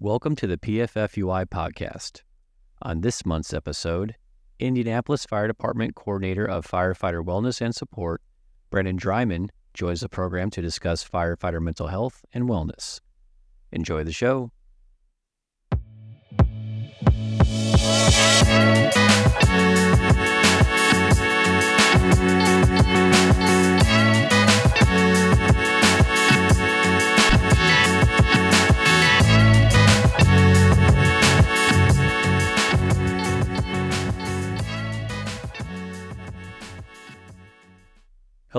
Welcome to the PFFUI podcast. On this month's episode, Indianapolis Fire Department Coordinator of Firefighter Wellness and Support, Brandon Dreiman, joins the program to discuss firefighter mental health and wellness. Enjoy the show.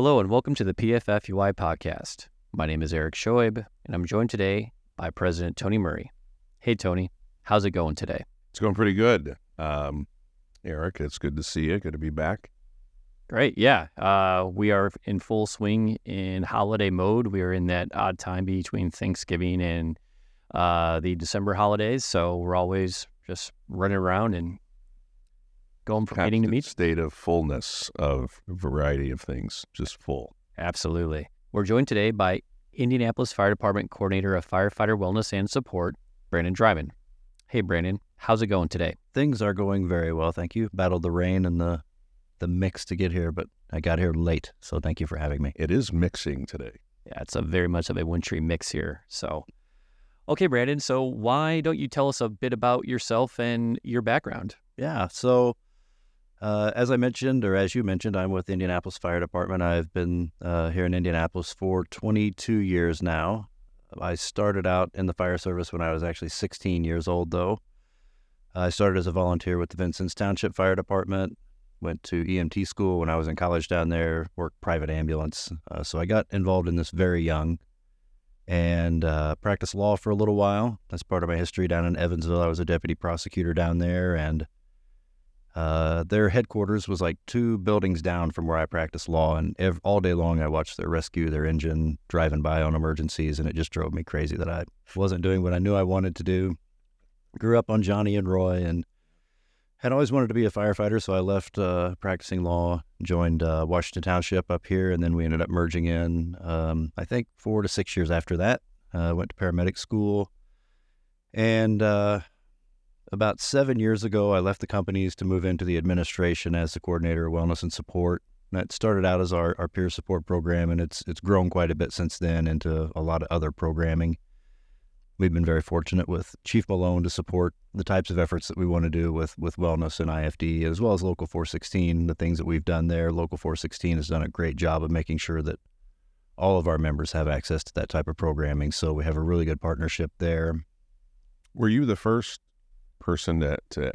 Hello and welcome to the PFFUI podcast. My name is Erik Scheub, and I'm joined today by President Tony Murray. Hey, Tony, how's it going today? It's going pretty good. Um, Erik, it's good to see you. Good to be back. Great. Yeah. Uh, we are in full swing in holiday mode. We are in that odd time between Thanksgiving and uh, the December holidays. So we're always just running around and going from meeting to Constant meeting. State of fullness of a variety of things, just full. Absolutely. We're joined today by Indianapolis Fire Department Coordinator of Firefighter Wellness and Support, Brandon Dreiman. Hey, Brandon, how's it going today? Things are going very well, thank you. Battled the rain and the the mix to get here, but I got here late, so thank you for having me. It is mixing today. Yeah, it's a very much of a wintry mix here. So, okay, Brandon. So, why don't you tell us a bit about yourself and your background? Yeah, so uh, as I mentioned, or as you mentioned, I'm with Indianapolis Fire Department. I've been uh, here in Indianapolis for 22 years now. I started out in the fire service when I was actually 16 years old, though. I started as a volunteer with the Vincennes Township Fire Department. Went to EMT school when I was in college down there. Worked private ambulance, uh, so I got involved in this very young, and uh, practiced law for a little while. That's part of my history down in Evansville. I was a deputy prosecutor down there, and uh, their headquarters was like two buildings down from where I practiced law, and ev- all day long I watched their rescue, their engine driving by on emergencies, and it just drove me crazy that I wasn't doing what I knew I wanted to do. Grew up on Johnny and Roy, and had always wanted to be a firefighter, so I left uh, practicing law, joined uh, Washington Township up here, and then we ended up merging in. Um, I think four to six years after that, uh, went to paramedic school, and uh, about seven years ago, I left the companies to move into the administration as the coordinator of wellness and support. That started out as our, our peer support program, and it's it's grown quite a bit since then into a lot of other programming. We've been very fortunate with Chief Malone to support the types of efforts that we want to do with with wellness and IFD, as well as Local 416. The things that we've done there, Local 416 has done a great job of making sure that all of our members have access to that type of programming. So we have a really good partnership there. Were you the first person that to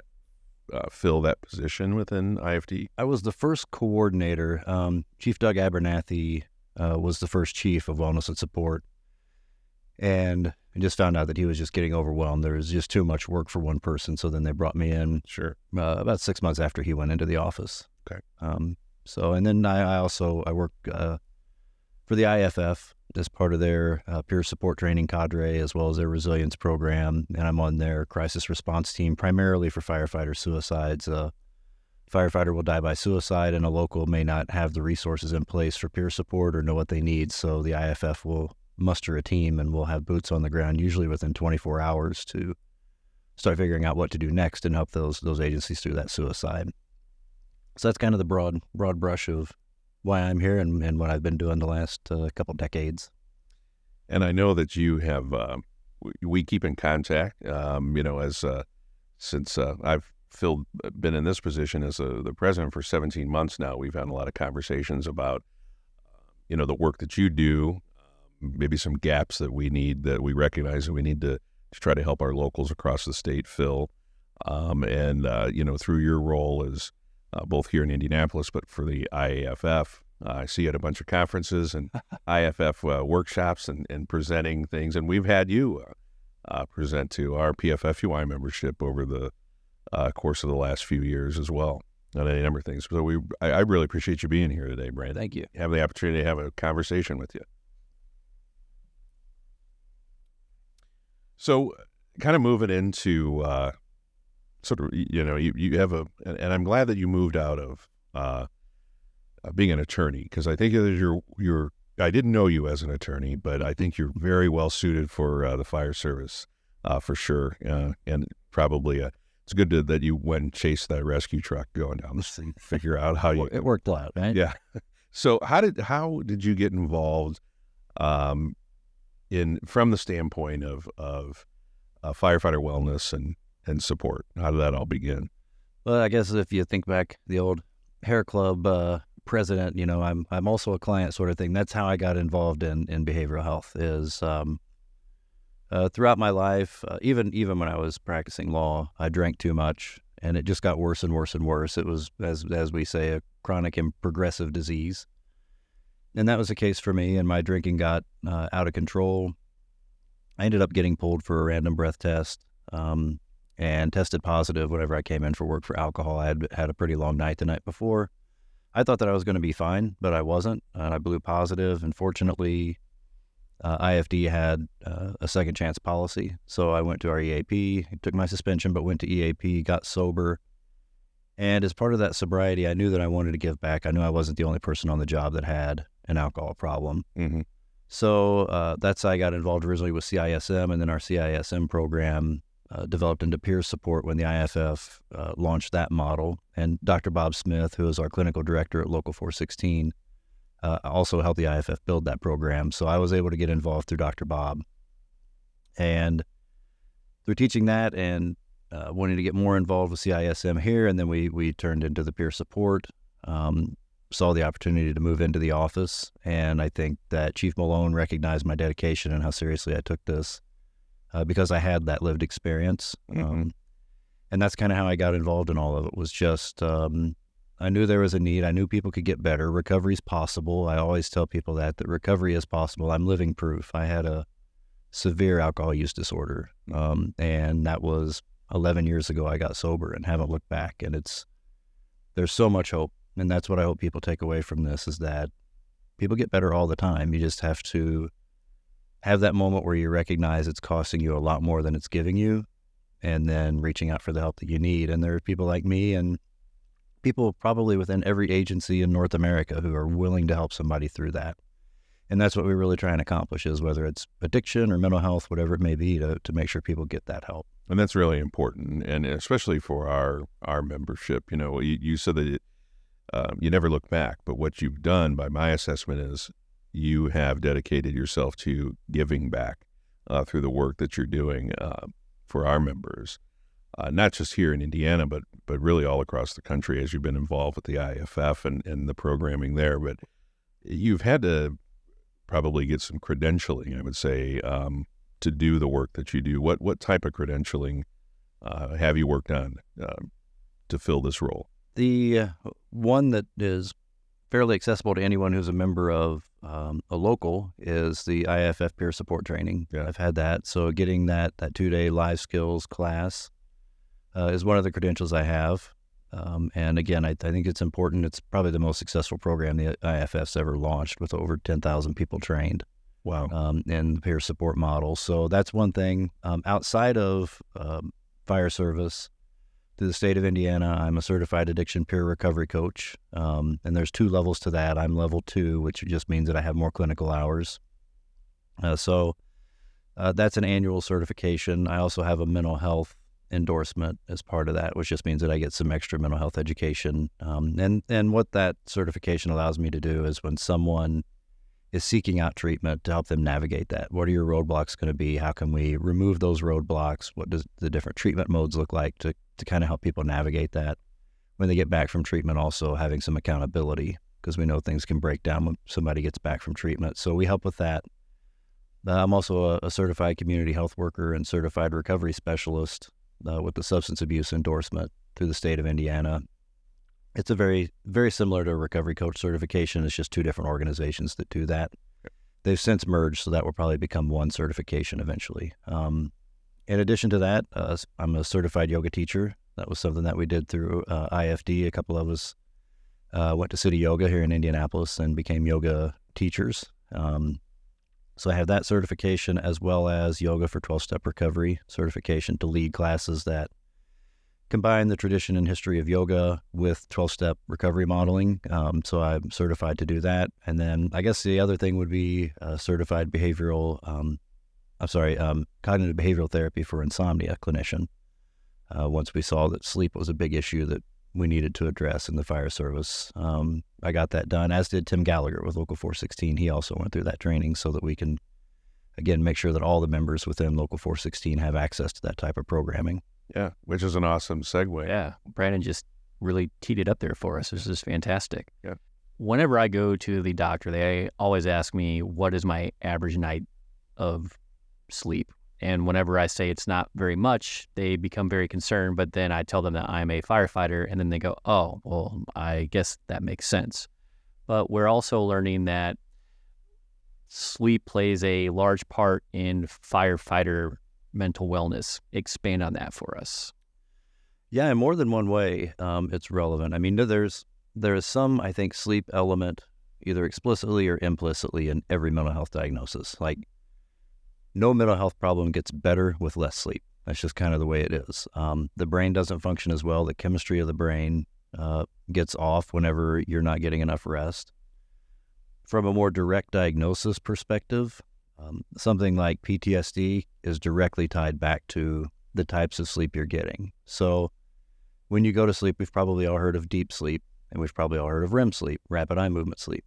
uh, fill that position within IFD? I was the first coordinator. Um, chief Doug Abernathy uh, was the first chief of wellness and support, and I just found out that he was just getting overwhelmed. There was just too much work for one person, so then they brought me in Sure. uh, about six months after he went into the office. Okay. Um, so and then I, I also I work uh, for the IFF as part of their uh, peer support training cadre as well as their resilience program, and I'm on their crisis response team primarily for firefighter suicides. Uh, firefighter will die by suicide, and a local may not have the resources in place for peer support or know what they need. So the IFF will muster a team, and we'll have boots on the ground usually within 24 hours to start figuring out what to do next and help those those agencies through that suicide. So that's kind of the broad broad brush of why I'm here and, and what I've been doing the last uh, couple decades. And I know that you have. Uh, we, keep in contact. Um, you know, as uh, since uh, I've filled been in this position as a, the president for 17 months now, we've had a lot of conversations about you know the work that you do, um, maybe some gaps that we need that we recognize that we need to to try to help our locals across the state fill. Um, and uh, you know, through your role as uh, both here in Indianapolis, but for the IAFF, uh, I see you at a bunch of conferences and IFF uh, workshops and, and presenting things. And we've had you uh, present to our PFFUI membership over the uh, course of the last few years as well on a number of things. So we, I, I really appreciate you being here today, Brandon. Thank you. Have the opportunity to have a conversation with you. So, kind of moving into uh, sort of, you know, you, you have a, and, I'm glad that you moved out of uh, uh, being an attorney because I think that you're, you're, I didn't know you as an attorney, but I think you're very well suited for uh, the fire service uh, for sure. Uh, and probably uh, it's good to, that you went and chased that rescue truck going down the street, figure out how you. It worked out, right? Yeah. So how did how did you get involved, um, in from the standpoint of of uh, firefighter wellness and and support? How did that all begin? Well, I guess if you think back, the old hair club uh, president, you know, I'm I'm also a client sort of thing. That's how I got involved in in behavioral health. Is um, uh, throughout my life, uh, even even when I was practicing law, I drank too much, and it just got worse and worse and worse. It was, as as we say, a chronic and progressive disease, and that was the case for me. And my drinking got uh, out of control. I ended up getting pulled for a random breath test, um, and tested positive whenever I came in for work for alcohol. I had had a pretty long night the night before. I thought that I was going to be fine, but I wasn't, and I blew positive. And fortunately, uh, IFD had uh, a second chance policy. So I went to our EAP, took my suspension, but went to EAP, got sober. And as part of that sobriety, I knew that I wanted to give back. I knew I wasn't the only person on the job that had an alcohol problem. Mm-hmm. So uh, that's how I got involved originally with CISM, and then our CISM program uh, developed into peer support when the IFF uh, launched that model. And Dr. Bob Smith, who is our clinical director at Local 416, uh, also helped the IFF build that program. So I was able to get involved through Dr. Bob. And through teaching that and uh, wanting to get more involved with CISM here, and then we we turned into the peer support. Um, saw the opportunity to move into the office, and I think that Chief Malone recognized my dedication and how seriously I took this uh, because I had that lived experience. Mm-hmm. Um, and that's kind of how I got involved in all of it. Was just um, I knew there was a need. I knew people could get better. Recovery is possible. I always tell people that that recovery is possible. I'm living proof. I had a severe alcohol use disorder, um, and that was 11 years ago. I got sober and haven't looked back. And it's there's so much hope, and that's what I hope people take away from this is that people get better all the time. You just have to have that moment where you recognize it's costing you a lot more than it's giving you, and then reaching out for the help that you need. And there are people like me and people probably within every agency in North America who are willing to help somebody through that. And that's what we really try and accomplish is whether it's addiction or mental health, whatever it may be, to, to make sure people get that help. And that's really important, and especially for our our membership. You know, you, you said that it, um, you never look back, but what you've done, by my assessment, is you have dedicated yourself to giving back uh, through the work that you're doing uh, for our members uh, not just here in Indiana, but but really all across the country as you've been involved with the IFF and, and the programming there. But you've had to probably get some credentialing, I would say, um, to do the work that you do. What what type of credentialing uh, have you worked on uh, to fill this role? The uh, one that is fairly accessible to anyone who's a member of um, a local is the IFF peer support training. Yeah. I've had that. So getting that that two day live skills class uh, is one of the credentials I have. Um, and again, I, I, think it's important. It's probably the most successful program the IFF's ever launched with over 10,000 people trained. Wow. Um, in the peer support model. So that's one thing. Um, outside of um, fire service, through the state of Indiana, I'm a certified addiction peer recovery coach. Um, and there's two levels to that. I'm level two, which just means that I have more clinical hours. Uh, so uh, that's an annual certification. I also have a mental health endorsement as part of that, which just means that I get some extra mental health education. Um, and and what that certification allows me to do is when someone is seeking out treatment to help them navigate that. What are your roadblocks going to be? How can we remove those roadblocks? What does the different treatment modes look like to to kind of help people navigate that when they get back from treatment? Also having some accountability because we know things can break down when somebody gets back from treatment. So we help with that. Uh, I'm also a, a certified community health worker and certified recovery specialist uh, with the substance abuse endorsement through the state of Indiana. It's a very, very similar to a recovery coach certification. It's just two different organizations that do that. They've since merged, so that will probably become one certification eventually. Um, in addition to that, uh, I'm a certified yoga teacher. That was something that we did through uh, IFD. A couple of us uh, went to City Yoga here in Indianapolis and became yoga teachers. Um, so I have that certification as well as yoga for 12 step recovery certification to lead classes that combine the tradition and history of yoga with 12 step recovery modeling. Um, so I'm certified to do that. And then I guess the other thing would be a certified behavioral um, I'm sorry, um, cognitive behavioral therapy for insomnia clinician. Uh, once we saw that sleep was a big issue that we needed to address in the fire service, um, I got that done. As did Tim Gallagher with Local 416. He also went through that training so that we can, again, make sure that all the members within Local 416 have access to that type of programming. Yeah, which is an awesome segue. Yeah, Brandon just really teed it up there for us. This is fantastic. Yeah. Whenever I go to the doctor, they always ask me what is my average night of sleep. And whenever I say it's not very much, they become very concerned. But then I tell them that I'm a firefighter, and then they go, oh, well, I guess that makes sense. But we're also learning that sleep plays a large part in firefighter mental wellness. Expand on that for us. Yeah, in more than one way, um, it's relevant. I mean, there's there is some, I think, sleep element, either explicitly or implicitly, in every mental health diagnosis. Like, no mental health problem gets better with less sleep. That's just kind of the way it is. Um, the brain doesn't function as well. The chemistry of the brain uh, gets off whenever you're not getting enough rest. From a more direct diagnosis perspective, um, something like PTSD is directly tied back to the types of sleep you're getting. So, when you go to sleep, we've probably all heard of deep sleep, and we've probably all heard of REM sleep, rapid eye movement sleep.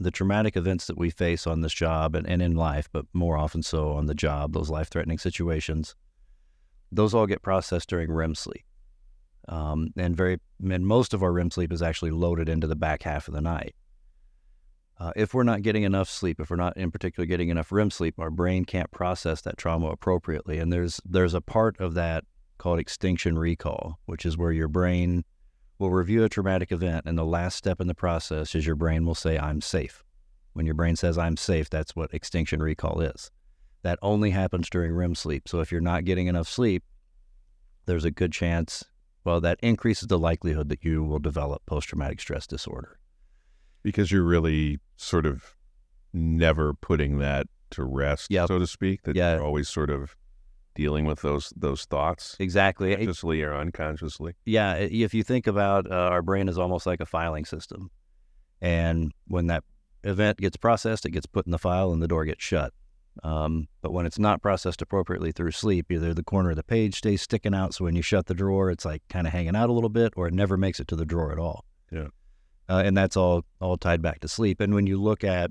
The traumatic events that we face on this job and, and in life, but more often so on the job, those life threatening situations, those all get processed during REM sleep. Um, and very and most of our REM sleep is actually loaded into the back half of the night. Uh, if we're not getting enough sleep, if we're not in particular getting enough REM sleep, our brain can't process that trauma appropriately. And there's there's a part of that called extinction recall, which is where your brain will review a traumatic event, and the last step in the process is your brain will say, "I'm safe." When your brain says "I'm safe," that's what extinction recall is. That only happens during REM sleep. So if you're not getting enough sleep, there's a good chance. Well, that increases the likelihood that you will develop post traumatic stress disorder because you're really sort of never putting that to rest, Yep. so to speak. That Yeah. you're always sort of dealing with those those thoughts, Exactly. consciously or unconsciously. Yeah, if you think about uh, our brain is almost like a filing system, and when that event gets processed, it gets put in the file and the door gets shut. Um, but when it's not processed appropriately through sleep, either the corner of the page stays sticking out, so when you shut the drawer, it's like kind of hanging out a little bit, or it never makes it to the drawer at all. Yeah. Uh, and that's all all tied back to sleep. And when you look at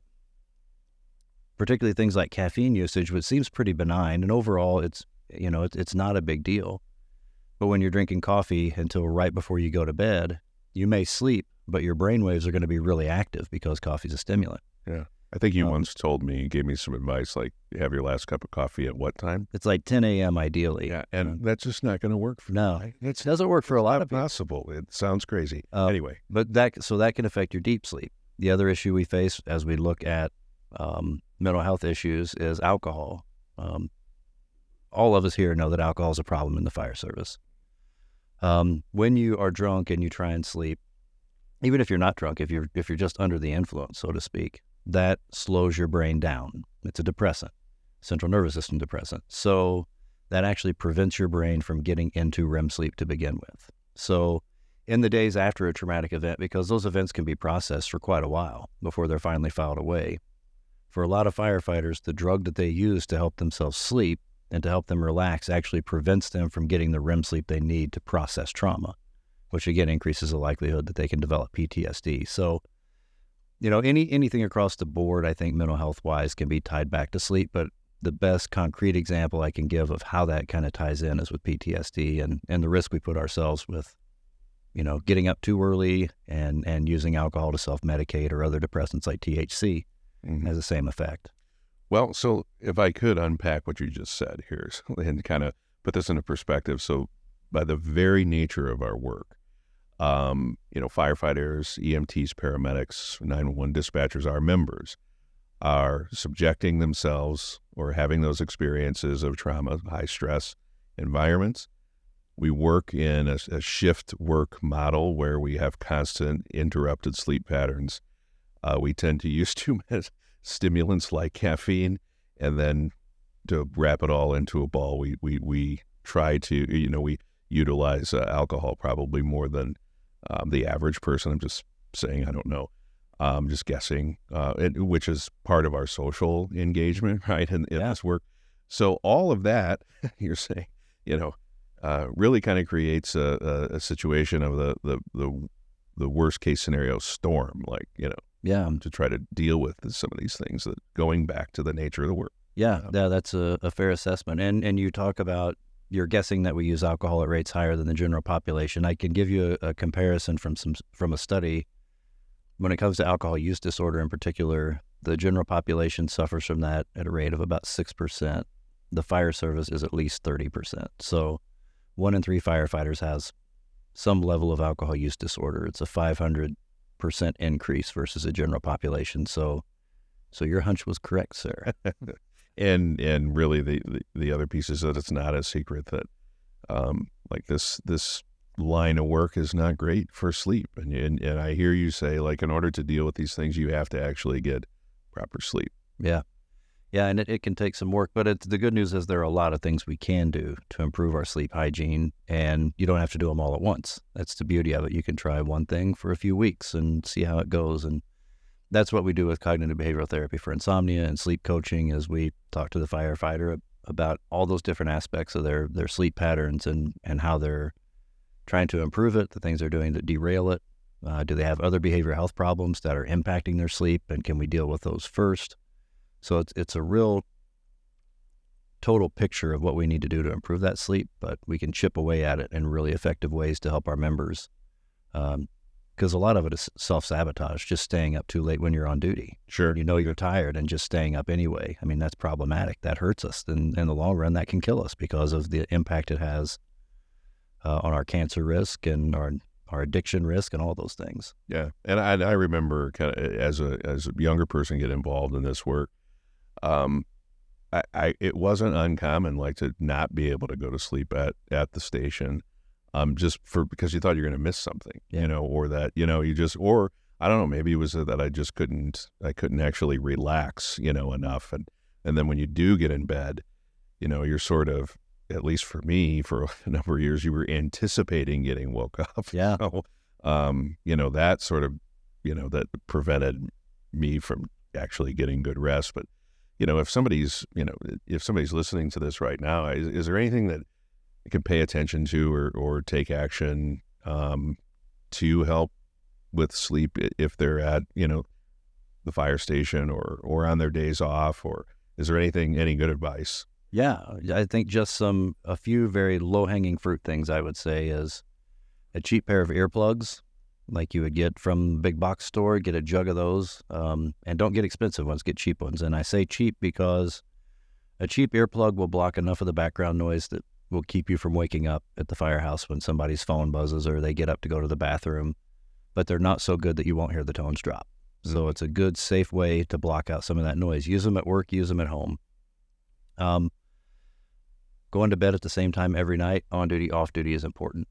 particularly things like caffeine usage, which seems pretty benign, and overall, it's you know it's, not a big deal. But when you're drinking coffee until right before you go to bed, you may sleep, but your brain waves are going to be really active because coffee's a stimulant. I think you Um, once told me, and gave me some advice, like have your last cup of coffee at what time? It's like 10 a.m. ideally. Yeah, and that's just not going to work for No, me. it doesn't work for a lot of people. possible. It sounds crazy. Uh, anyway, But that so that can affect your deep sleep. The other issue we face as we look at um, mental health issues is alcohol. Um, all of us here know that alcohol is a problem in the fire service. Um, when you are drunk and you try and sleep, even if you're not drunk, if you're if you're just under the influence, so to speak, that slows your brain down. It's a depressant, central nervous system depressant. So that actually prevents your brain from getting into REM sleep to begin with. So in the days after a traumatic event, because those events can be processed for quite a while before they're finally filed away. For a lot of firefighters, the drug that they use to help themselves sleep and to help them relax actually prevents them from getting the REM sleep they need to process trauma, which again increases the likelihood that they can develop PTSD. So, you know, any anything across the board, I think mental health wise can be tied back to sleep, but the best concrete example I can give of how that kind of ties in is with PTSD and, and the risk we put ourselves with you know, getting up too early and, and using alcohol to self medicate or other depressants like THC Mhm. has the same effect. Well, so if I could unpack what you just said here and kind of put this into perspective. So, by the very nature of our work, um, you know, firefighters, EMTs, paramedics, 911 dispatchers, our members are subjecting themselves or having those experiences of trauma, high stress environments. We work in a, a shift work model where we have constant interrupted sleep patterns. Uh, we tend to use too much stimulants like caffeine, and then to wrap it all into a ball, we we we try to you know we utilize uh, alcohol probably more than um, the average person. I'm just saying I don't know. I'm just guessing, uh, it, which is part of our social engagement, right? And Yeah. this work. So all of that, you're saying, you know, uh, really kind of creates a, a, a situation of the, the the the worst case scenario storm, like you know, Yeah, to try to deal with some of these things. That going back to the nature of the work. yeah, Yeah. yeah. That's a, a fair assessment. And and you talk about you're guessing that we use alcohol at rates higher than the general population. I can give you a, a comparison from some from a study. When it comes to alcohol use disorder in particular, the general population suffers from that at a rate of about six percent. The fire service is at least thirty percent. So, one in three firefighters has some level of alcohol use disorder. It's a five hundred percent increase versus the general population. So, so your hunch was correct, sir. and and really the, the the other piece is that it's not a secret that um like this this line of work is not great for sleep and and, and I hear you say like in order to deal with these things you have to actually get proper sleep Yeah. Yeah, and it, it can take some work, but it's, the good news is there are a lot of things we can do to improve our sleep hygiene, and you don't have to do them all at once. That's the beauty of it. You can try one thing for a few weeks and see how it goes, and that's what we do with cognitive behavioral therapy for insomnia and sleep coaching. Is we talk to the firefighter about all those different aspects of their their sleep patterns and and how they're trying to improve it, the things they're doing that derail it. Uh, do they have other behavioral health problems that are impacting their sleep, and can we deal with those first? So it's it's a real total picture of what we need to do to improve that sleep, but we can chip away at it in really effective ways to help our members. Because a lot of it is self sabotage, just staying up too late when you're on duty. sure You know you're tired and just staying up anyway. I mean, that's problematic. That hurts us. And in the long run, that can kill us because of the impact it has uh, on our cancer risk and our, our addiction risk and all those things. yeah and I I remember kind of as a as a younger person get involved in this work um I, I it wasn't uncommon like to not be able to go to sleep at at the station um just for because you thought you're going to miss something Yeah. you know or that you know you just or I don't know maybe it was that I just couldn't I couldn't actually relax you know enough and and then when you do get in bed you know you're sort of at least for me for a number of years you were anticipating getting woke up Yeah. so, um you know that sort of you know that prevented me from actually getting good rest but you know if somebody's you know if somebody's listening to this right now is, is there anything that can pay attention to or or take action um to help with sleep if they're at you know the fire station or or on their days off or is there anything any good advice Yeah, I think just some a few very low hanging fruit things I would say is a cheap pair of earplugs, like you would get from big box store. Get a jug of those, um, and don't get expensive ones. Get cheap ones. And I say cheap because a cheap earplug will block enough of the background noise that will keep you from waking up at the firehouse when somebody's phone buzzes or they get up to go to the bathroom. But they're not so good that you won't hear the tones drop. So it's a good, safe way to block out some of that noise. Use them at work. Use them at home. Um, going to bed at the same time every night, on duty, off duty, is important.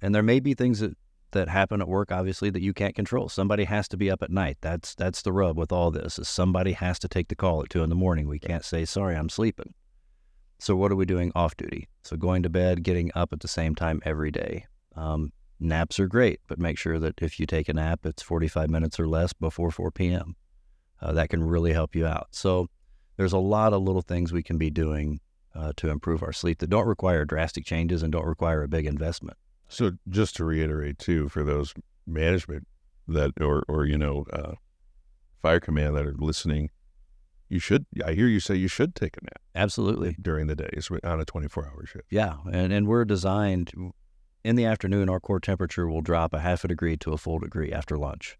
And there may be things that, that happen at work, obviously, that you can't control. Somebody has to be up at night. That's that's the rub with all this. Is somebody has to take the call at two in the morning. We can't say sorry, I'm sleeping. So what are we doing off duty? So going to bed, getting up at the same time every day. Um, naps are great, but make sure that if you take a nap, it's 45 minutes or less before 4 p.m. Uh, that can really help you out. So there's a lot of little things we can be doing uh, to improve our sleep that don't require drastic changes and don't require a big investment. So just to reiterate too, for those management that or or you know uh, fire command that are listening, you should. I hear you say you should take a nap Absolutely. during the days on a twenty four hour shift. Yeah. And, and we're designed in the afternoon, our core temperature will drop a half a degree to a full degree after lunch.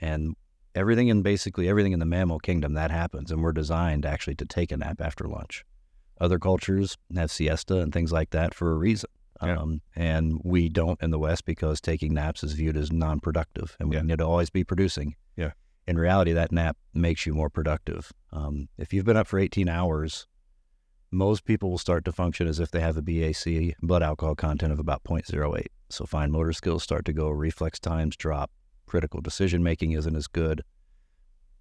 And everything in basically everything in the mammal kingdom that happens. And we're designed actually to take a nap after lunch. Other cultures have siesta and things like that for a reason. Yeah. Um, and we don't in the West because taking naps is viewed as non productive and we Yeah. need to always be producing. Yeah. In reality, that nap makes you more productive. Um, if you've been up for 18 hours, most people will start to function as if they have a BAC, blood alcohol content of about 0.08. So fine motor skills start to go, reflex times drop, critical decision making isn't as good.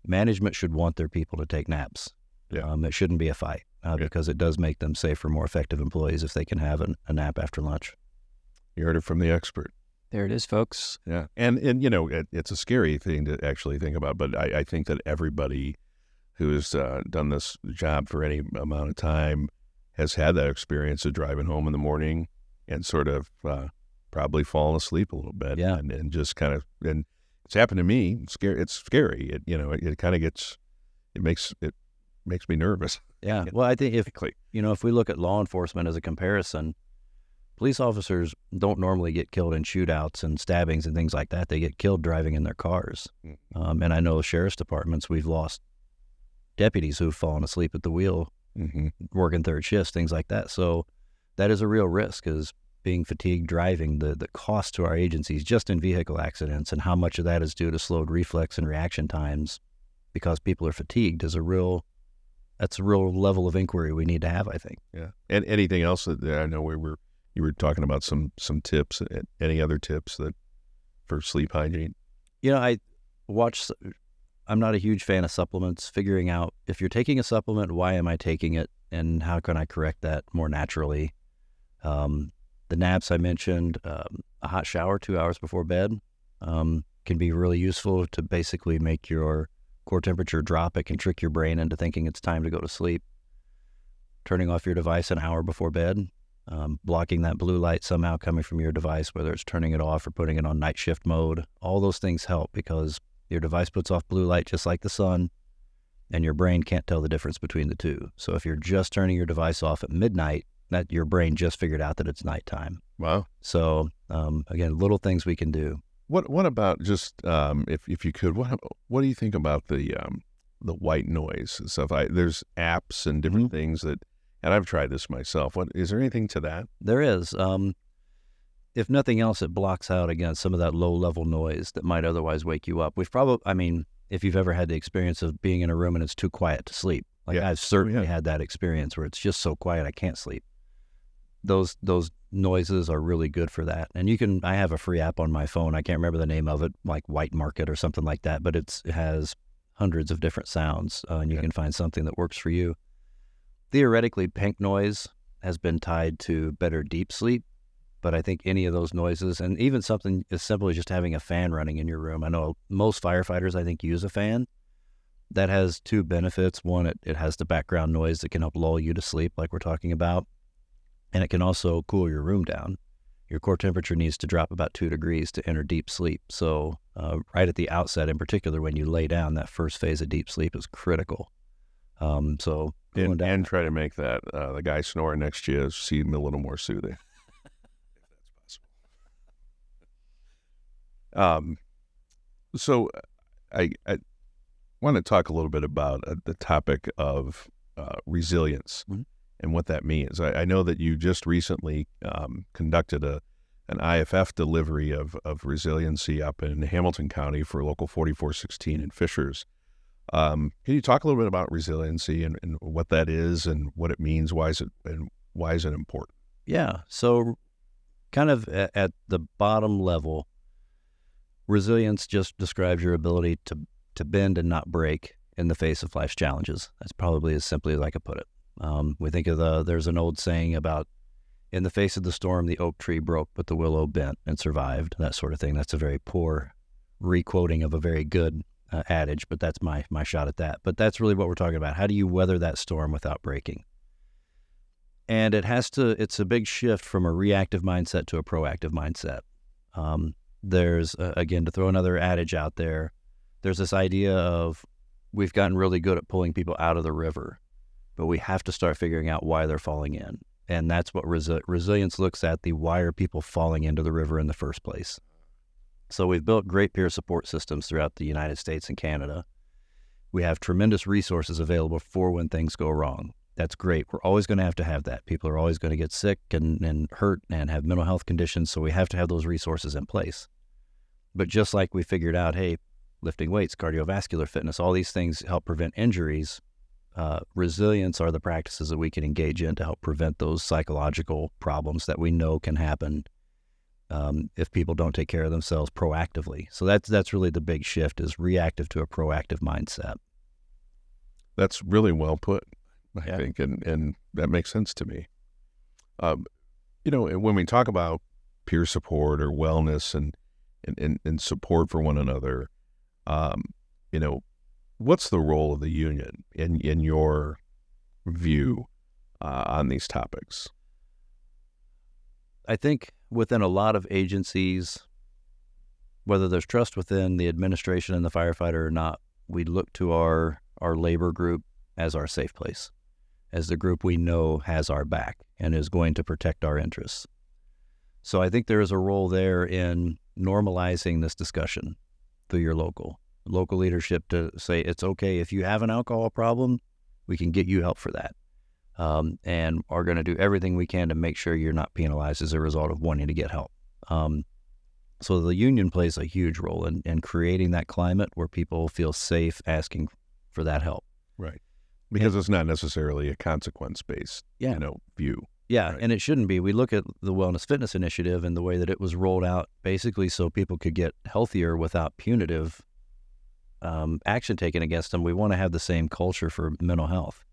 Management should want their people to take naps. Yeah. Um, it shouldn't be a fight uh, Yeah. because it does make them safer, more effective employees if they can have an, a nap after lunch. You heard it from the expert. There it is, folks. Yeah, and and you know it, it's a scary thing to actually think about, but I, I think that everybody who's uh, done this job for any amount of time has had that experience of driving home in the morning and sort of uh, probably falling asleep a little bit. Yeah. and, and just kind of and it's happened to me. It's scary. It's scary. It you know it, it kind of gets it makes it makes me nervous. Yeah. Well, I think if you know if we look at law enforcement as a comparison, police officers don't normally get killed in shootouts and stabbings and things like that. They get killed driving in their cars. Mm. Um, and I know sheriff's departments we've lost deputies who've fallen asleep at the wheel hmm working third shifts, things like that. So that is a real risk is being fatigued driving, the, the cost to our agencies just in vehicle accidents and how much of that is due to slowed reflex and reaction times because people are fatigued is a real that's a real level of inquiry we need to have, I think. Yeah. And anything else that that I know we were you were talking about some some tips. Any other tips that for sleep hygiene? You know, I watch I'm not a huge fan of supplements, figuring out if you're taking a supplement, why am I taking it and how can I correct that more naturally? Um, the naps I mentioned, um, a hot shower two hours before bed um, can be really useful to basically make your core temperature drop. It can trick your brain into thinking it's time to go to sleep. Turning off your device an hour before bed, um, blocking that blue light somehow coming from your device, whether it's turning it off or putting it on night shift mode. All those things help because your device puts off blue light just like the sun, and your brain can't tell the difference between the two. So if you're just turning your device off at midnight, that your brain just figured out that it's nighttime. Wow. So um, again, little things we can do. What what about just um, if if you could what what do you think about the um, the white noise and stuff? I, there's apps and different things that, and I've tried this myself. What is there anything to that? There is. Um, if nothing else, it blocks out against some of that low level noise that might otherwise wake you up. We've probably, I mean, if you've ever had the experience of being in a room and it's too quiet to sleep, like Yeah. I've certainly yeah. had that experience where it's just so quiet I can't sleep. Those those noises are really good for that. And you can, I have a free app on my phone. I can't remember the name of it, like White Market or something like that, but it's, it has hundreds of different sounds, uh, and you Yeah. can find something that works for you. Theoretically, pink noise has been tied to better deep sleep, but I think any of those noises, and even something as simple as just having a fan running in your room. I know most firefighters, I think, use a fan. That has two benefits. One, it, it has the background noise that can help lull you to sleep, like we're talking about, and it can also cool your room down. Your core temperature needs to drop about two degrees to enter deep sleep. So, uh, right at the outset, in particular, when you lay down, that first phase of deep sleep is critical. Um, so, And, and try to make that uh, the guy snoring next to you seem a little more soothing, if that's possible. Um, so I I want to talk a little bit about uh, the topic of uh, resilience Mhm. and what that means. I, I know that you just recently um, conducted a an IFF delivery of of resiliency up in Hamilton County for Local 4416 in Fishers. Um, can you talk a little bit about resiliency and, and what that is and what it means? Why is it and why is it important? Yeah. So, kind of at, at the bottom level, resilience just describes your ability to to bend and not break in the face of life's challenges. That's probably as simply as I could put it. Um, we think of the there's an old saying about in the face of the storm, the oak tree broke, but the willow bent and survived. That sort of thing. That's a very poor requoting of a very good uh, adage, but that's my my shot at that. But that's really what we're talking about. How do you weather that storm without breaking? and it has to it's a big shift from a reactive mindset to a proactive mindset um, there's uh, again to throw another adage out there there's this idea of we've gotten really good at pulling people out of the river but we have to start figuring out why they're falling in and that's what resi- resilience looks at the why are people falling into the river in the first place so we've built great peer support systems throughout the united states and canada we have tremendous resources available for when things go wrong that's great. We're always going to have to have that. People are always going to get sick and, and hurt and have mental health conditions. So we have to have those resources in place. But just like we figured out, hey, lifting weights, cardiovascular fitness, all these things help prevent injuries. Uh, resilience are the practices that we can engage in to help prevent those psychological problems that we know can happen um, if people don't take care of themselves proactively. So that's that's really the big shift is reactive to a proactive mindset. That's really well put, I Yeah. think, and and that makes sense to me. Um, you know, when we talk about peer support or wellness and and, and, and support for one another. Um, you know, what's the role of the union in in your view uh, on these topics? I think within a lot of agencies, whether there's trust within the administration and the firefighter or not, we look to our our labor group as our safe place, as the group we know has our back and is going to protect our interests. So I think there is a role there in normalizing this discussion through your local local leadership to say it's okay if you have an alcohol problem, we can get you help for that, um, and are going to do everything we can to make sure you're not penalized as a result of wanting to get help. Um, so the union plays a huge role in, in creating that climate where people feel safe asking for that help. Right. Because and, it's not necessarily a consequence based, yeah. you know, view. Yeah, right. and it shouldn't be. We look at the Wellness Fitness Initiative and the way that it was rolled out basically so people could get healthier without punitive um, action taken against them. We want to have the same culture for mental health.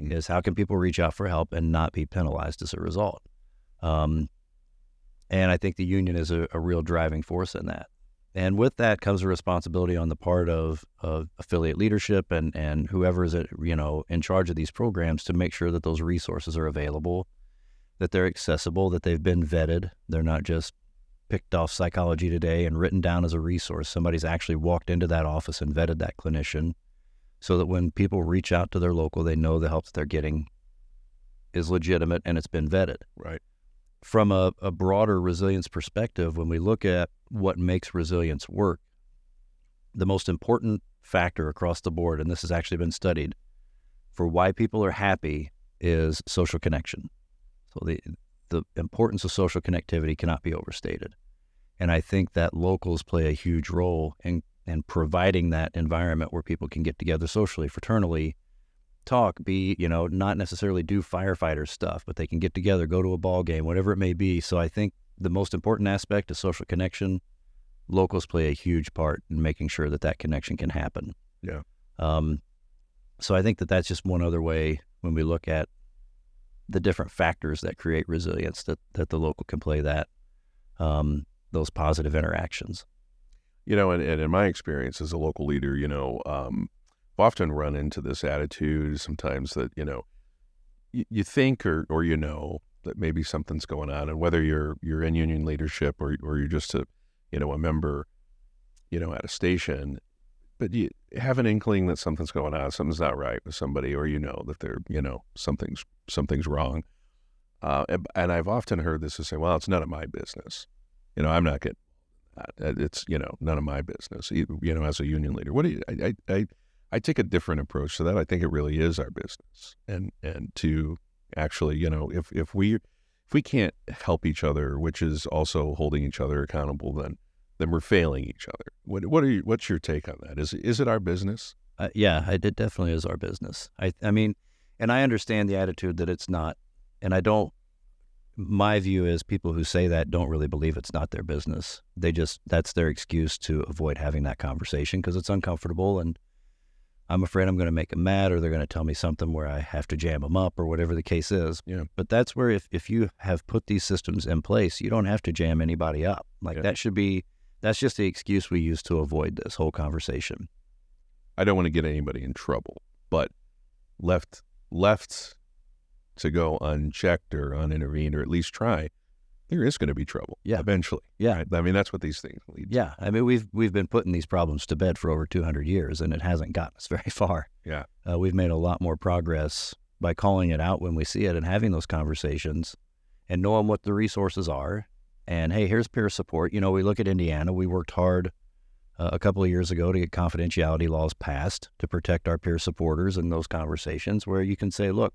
Mm-hmm. Is how can people reach out for help and not be penalized as a result? Um, and I think the union is a, a, real driving force in that. And with that comes a responsibility on the part of, of affiliate leadership and, and whoever is you know in charge of these programs to make sure that those resources are available, that they're accessible, that they've been vetted. They're not just picked off psychology today and written down as a resource. Somebody's actually walked into that office and vetted that clinician so that when people reach out to their local, they know the help that they're getting is legitimate and it's been vetted. Right from a, a broader resilience perspective, when we look at what makes resilience work, the most important factor across the board, and this has actually been studied, for why people are happy is social connection. So the the importance of social connectivity cannot be overstated. And I think that locals play a huge role in in providing that environment where people can get together socially, fraternally, talk, be, you know, not necessarily do firefighter stuff, but they can get together, go to a ball game, whatever it may be. So I think the most important aspect is social connection. Locals play a huge part in making sure that that connection can happen. Yeah. Um, so I think that that's just one other way when we look at the different factors that create resilience that, that the local can play that um, those positive interactions. You know, and, and, in my experience as a local leader, you know, um, often run into this attitude sometimes that you know you, you think or or you know that maybe something's going on, and whether you're you're in union leadership or or you're just a you know a member, you know, at a station, but you have an inkling that something's going on, something's not right with somebody, or you know that they're you know something's something's wrong. Uh, and, and, I've often heard this to say, "Well, it's none of my business." You know, I'm not getting. It's you know none of my business. You know, as a union leader, what do you? I, I, I take a different approach to that. I think it really is our business, and and to actually, you know, if if we if we can't help each other, which is also holding each other accountable, then then we're failing each other. What what are you, what's your take on that? Is is it our business? Uh, yeah, it definitely is our business. I I mean, and I understand the attitude that it's not, and I don't. My view is people who say that don't really believe it's not their business. They just that's their excuse to avoid having that conversation because it's uncomfortable and I'm afraid I'm going to make them mad or they're going to tell me something where I have to jam them up or whatever the case is. Yeah. But that's where if, if you have put these systems in place, you don't have to jam anybody up. Like yeah. that should be, that's just the excuse we use to avoid this whole conversation. I don't want to get anybody in trouble, but left, left to go unchecked or unintervened or at least try, there is going to be trouble. Yeah. Eventually. Yeah. Right? I mean, that's what these things lead. Yeah. I mean, we've we've been putting these problems to bed for over 200 years, and it hasn't gotten us very far. Yeah. Uh, we've made a lot more progress by calling it out when we see it and having those conversations, and knowing what the resources are. And hey, here's peer support. You know, we look at Indiana. We worked hard uh, a couple of years ago to get confidentiality laws passed to protect our peer supporters in those conversations, where you can say, look,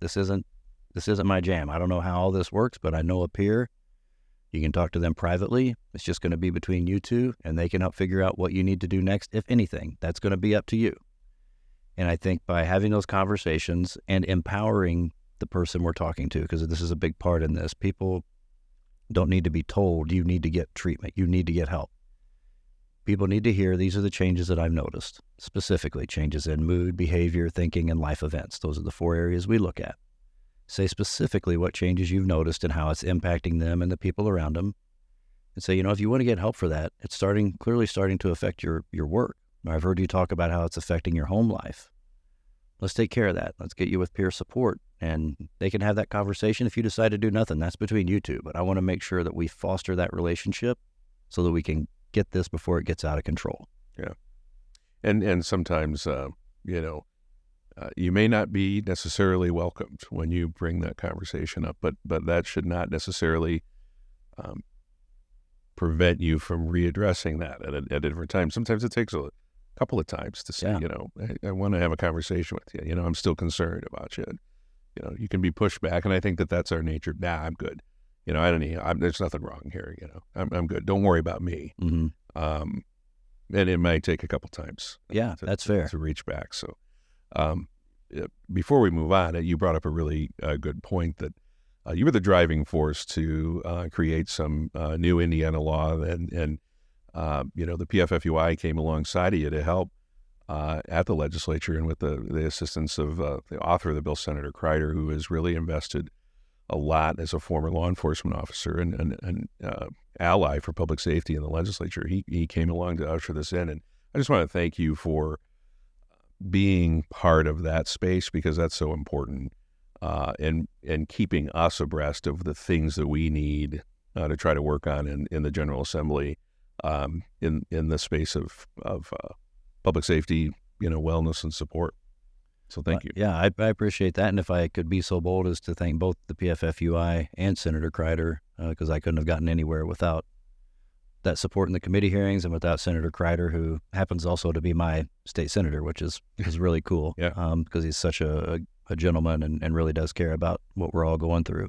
this isn't this isn't my jam. I don't know how all this works, but I know a peer. You can talk to them privately. It's just going to be between you two, and they can help figure out what you need to do next, if anything. That's going to be up to you. And I think by having those conversations and empowering the person we're talking to, because this is a big part in this, people don't need to be told you need to get treatment, you need to get help. People need to hear these are the changes that I've noticed, specifically changes in mood, behavior, thinking, and life events. Those are the four areas we look at. Say specifically what changes you've noticed and how it's impacting them and the people around them. And say, you know, if you want to get help for that, it's starting clearly starting to affect your your work. I've heard you talk about how it's affecting your home life. Let's take care of that. Let's get you with peer support and they can have that conversation if you decide to do nothing. That's between you two. But I want to make sure that we foster that relationship so that we can get this before it gets out of control. Yeah. And and sometimes uh, you know, uh, you may not be necessarily welcomed when you bring that conversation up, but but that should not necessarily um, prevent you from readdressing that at a, at a different time. Sometimes it takes a couple of times to say, yeah. you know, I, I want to have a conversation with you. You know, I'm still concerned about you. You know, you can be pushed back, and I think that that's our nature. Nah, I'm good. You know, I don't need. I'm, there's nothing wrong here. You know, I'm I'm good. Don't worry about me. Mm-hmm. Um, and it may take a couple times. Yeah, to, that's fair to reach back. So, um, before we move on, you brought up a really uh, good point that uh, you were the driving force to uh, create some uh, new Indiana law, and and uh, you know the PFFUI came alongside of you to help uh, at the legislature and with the the assistance of the author of the bill, Senator Crider, who is really invested a lot as a former law enforcement officer and an ally for public safety in the legislature. He he came along to usher this in, and I just want to thank you for being part of that space because that's so important, uh, and and keeping us abreast of the things that we need uh, to try to work on in, in the General Assembly, um, in in the space of of uh, public safety, you know, wellness and support. So thank you. yeah, I, I, appreciate that. And if I could be so bold as to thank both the PFFUI and Senator Crider, because uh, I couldn't have gotten anywhere without that support in the committee hearings and without Senator Crider, who happens also to be my state senator, which is is really cool. yeah. Um, because he's such a, a gentleman and, and really does care about what we're all going through.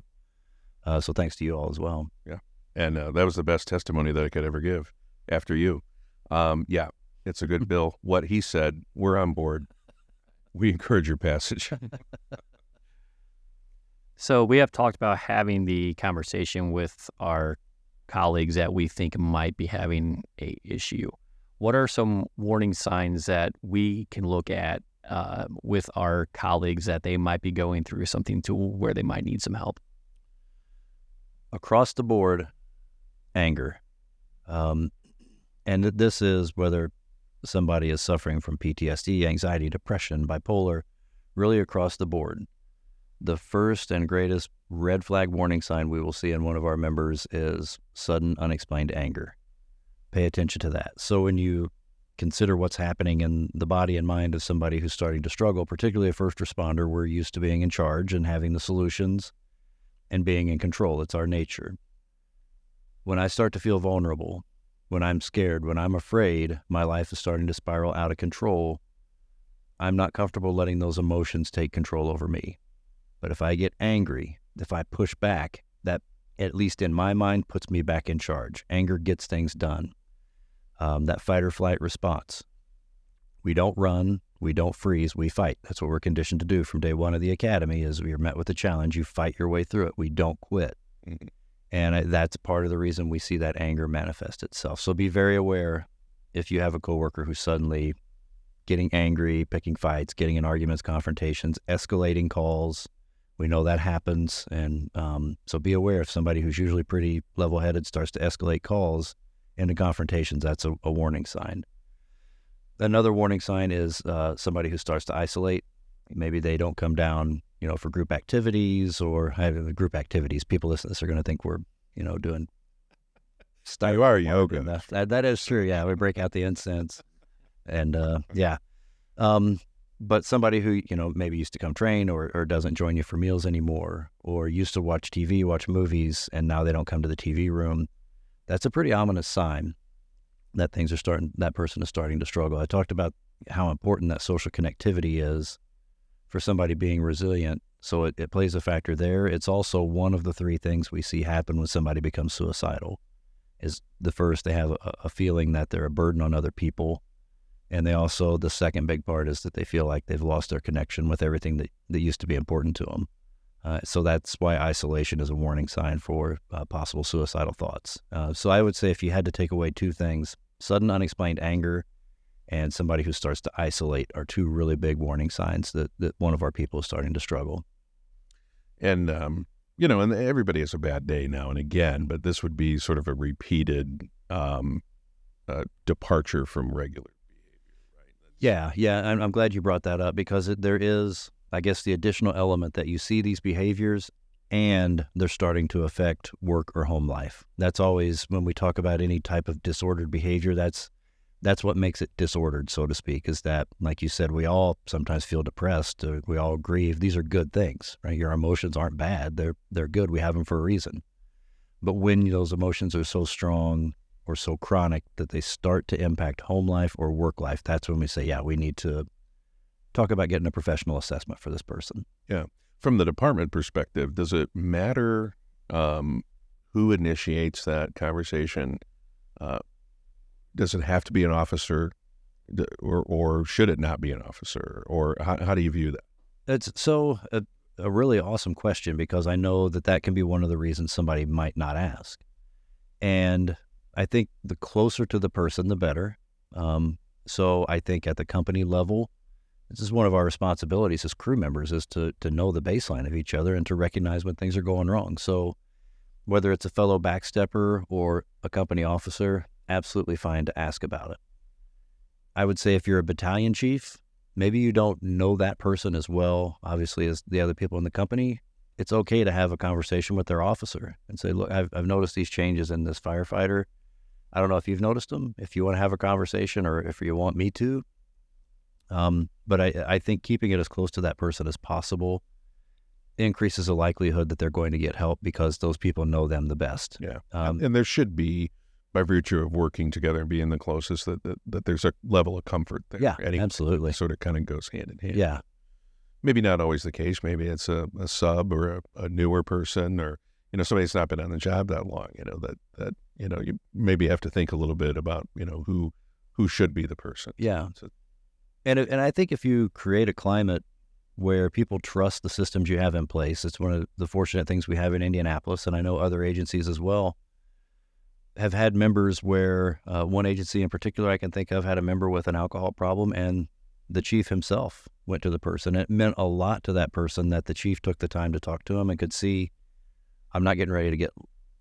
Uh, so thanks to you all as well. Yeah. And uh, that was the best testimony that I could ever give after you. Um, yeah, it's a good bill. What he said, we're on board. We encourage your passage. so we have talked about having the conversation with our colleagues that we think might be having a issue. What are some warning signs that we can look at uh, with our colleagues that they might be going through something to where they might need some help? Across the board, anger. Um, and this is whether somebody is suffering from PTSD, anxiety, depression, bipolar, really across the board. The first and greatest red flag warning sign we will see in one of our members is sudden unexplained anger. Pay attention to that. So when you consider what's happening in the body and mind of somebody who's starting to struggle, particularly a first responder, we're used to being in charge and having the solutions and being in control. It's our nature. When I start to feel vulnerable, when I'm scared, when I'm afraid, my life is starting to spiral out of control. I'm not comfortable letting those emotions take control over me. But if I get angry, if I push back, that, at least in my mind, puts me back in charge. Anger gets things done. Um, that fight or flight response. We don't run, we don't freeze, we fight. That's what we're conditioned to do from day one of the academy is we are met with a challenge, you fight your way through it. We don't quit. Mm-hmm. And that's part of the reason we see that anger manifest itself. So be very aware if you have a coworker who's suddenly getting angry, picking fights, getting in arguments, confrontations, escalating calls, we know that happens, and um, so be aware if somebody who's usually pretty level-headed starts to escalate calls into confrontations. That's a, a warning sign. Another warning sign is uh, somebody who starts to isolate. Maybe they don't come down, you know, for group activities or have group activities. People listening to this are going to think we're, you know, doing. You are yoga. That, that is true. Yeah, we break out the incense, and uh, yeah. Um, but somebody who you know maybe used to come train or, or doesn't join you for meals anymore or used to watch tv watch movies and now they don't come to the tv room that's a pretty ominous sign that things are starting that person is starting to struggle i talked about how important that social connectivity is for somebody being resilient so it, it plays a factor there it's also one of the three things we see happen when somebody becomes suicidal is the first they have a, a feeling that they're a burden on other people and they also, the second big part is that they feel like they've lost their connection with everything that, that used to be important to them. Uh, so that's why isolation is a warning sign for uh, possible suicidal thoughts. Uh, so I would say if you had to take away two things, sudden unexplained anger and somebody who starts to isolate are two really big warning signs that, that one of our people is starting to struggle. and um, you know, and everybody has a bad day now and again, but this would be sort of a repeated um, uh, departure from regular behavior, right? Yeah, yeah, I'm, I'm glad you brought that up because it, there is, I guess, the additional element that you see these behaviors and they're starting to affect work or home life. That's always when we talk about any type of disordered behavior. That's that's what makes it disordered, so to speak. Is that, like you said, we all sometimes feel depressed. Or we all grieve. These are good things, right? Your emotions aren't bad. They're they're good. We have them for a reason. But when those emotions are so strong or so chronic that they start to impact home life or work life, that's when we say, yeah, we need to talk about getting a professional assessment for this person. Yeah. From the department perspective, does it matter um, who initiates that conversation? Uh, does it have to be an officer, or or should it not be an officer, or how, how do you view that? It's so a, a really awesome question because I know that that can be one of the reasons somebody might not ask, and I think the closer to the person, the better. Um, so I think at the company level, this is one of our responsibilities as crew members is to to know the baseline of each other and to recognize when things are going wrong. So whether it's a fellow backstepper or a company officer, absolutely fine to ask about it. I would say if you're a battalion chief, maybe you don't know that person as well, obviously, as the other people in the company. It's okay to have a conversation with their officer and say, look, I've, I've noticed these changes in this firefighter. I don't know if you've noticed them, if you want to have a conversation or if you want me to. Um, but I, I think keeping it as close to that person as possible increases the likelihood that they're going to get help because those people know them the best. Yeah. Um, and there should be, by virtue of working together and being the closest, that, that, that there's a level of comfort there. Yeah, absolutely. Sort of kind of goes hand in hand. Yeah. Maybe not always the case. Maybe it's a, a sub or a, a newer person or, you know, somebody that's not been on the job that long, you know, that, that, you know, you maybe have to think a little bit about, you know, who, who should be the person. Yeah. So, and and I think if you create a climate where people trust the systems you have in place, it's one of the fortunate things we have in Indianapolis, and I know other agencies as well have had members where uh, one agency in particular I can think of had a member with an alcohol problem, and the chief himself went to the person. It meant a lot to that person that the chief took the time to talk to him and could see, I'm not getting ready to get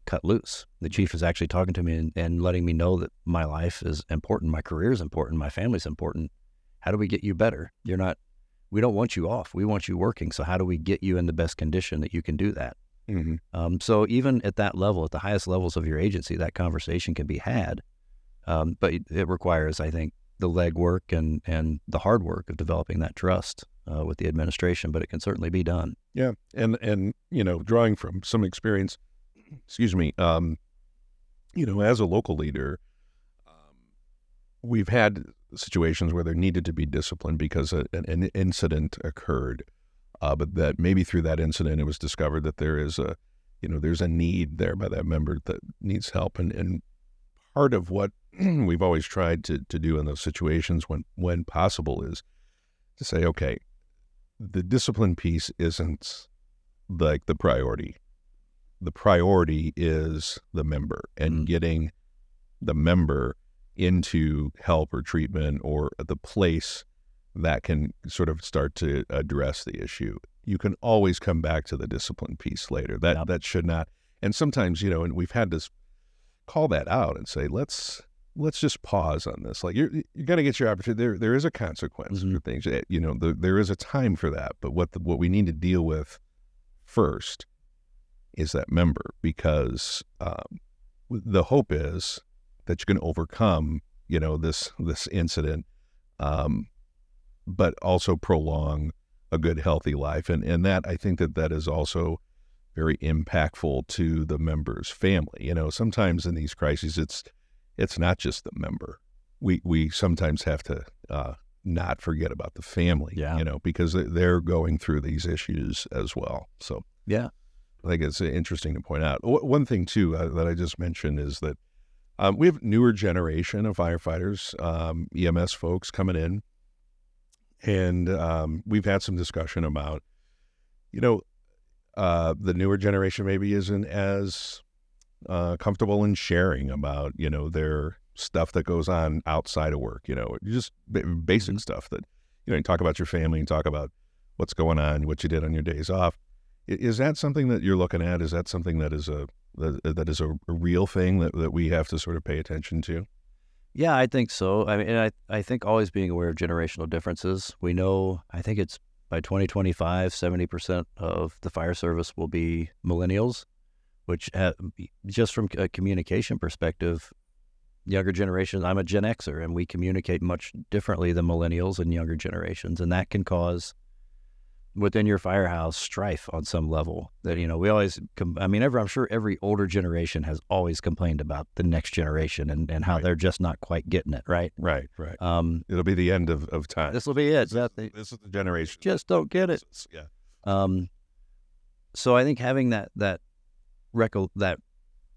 cut loose. The chief is actually talking to me and, and letting me know that my life is important, my career is important, my family's important how do we get you better? You're not, we don't want you off. We want you working. So how do we get you in the best condition that you can do that? Mm-hmm. Um, so even at that level, at the highest levels of your agency, that conversation can be had. Um, but it requires, I think, the legwork and and the hard work of developing that trust uh, with the administration. But it can certainly be done. Yeah, and and you know, drawing from some experience, excuse me, um, you know, as a local leader, um, we've had situations where there needed to be discipline because a, an, an, incident occurred, uh, but that maybe through that incident it was discovered that there is a, you know, there's a need there by that member that needs help, and and part of what we've always tried to to do in those situations when when possible is to say, okay, the discipline piece isn't like the priority. The priority is the member and mm. getting the member into help or treatment or the place that can sort of start to address the issue. You can always come back to the discipline piece later. That yep. that should not. And sometimes, you know, and we've had to call that out and say, let's let's just pause on this. Like you're you're gonna get your opportunity. There there is a consequence mm-hmm. for things. Eh, you know, the, there is a time for that. But what the, what we need to deal with first is that member because um, the hope is that you can overcome, you know, this this incident, um, but also prolong a good, healthy life. And and that I think that that is also very impactful to the member's family. You know, sometimes in these crises, it's it's not just the member. We we sometimes have to uh, not forget about the family. Yeah. You know, because they're going through these issues as well. So yeah. I think it's interesting to point out. One thing too uh, that I just mentioned is that um, we have newer generation of firefighters, um, EMS folks coming in, and um, we've had some discussion about, you know, uh, the newer generation maybe isn't as uh, comfortable in sharing about, you know, their stuff that goes on outside of work. You know, just basic mm-hmm. stuff that, you know, you talk about your family, and talk about what's going on, what you did on your days off. Is that something that you're looking at? Is that something that is a that, that is a, a real thing that, that we have to sort of pay attention to? Yeah, I think so. I mean, I I think always being aware of generational differences. We know. I think it's by 2025, 70 percent of the fire service will be millennials, which just from a communication perspective, younger generations. I'm a Gen Xer, and we communicate much differently than millennials and younger generations, and that can cause within your firehouse strife on some level that you know we always com- i mean ever i'm sure every older generation has always complained about the next generation and, and how Right. they're just not quite getting it right Right, right. um It'll be the end of, of time. this will be it This, that this is the generation. just don't get it Yeah. um so i think having that that reco- that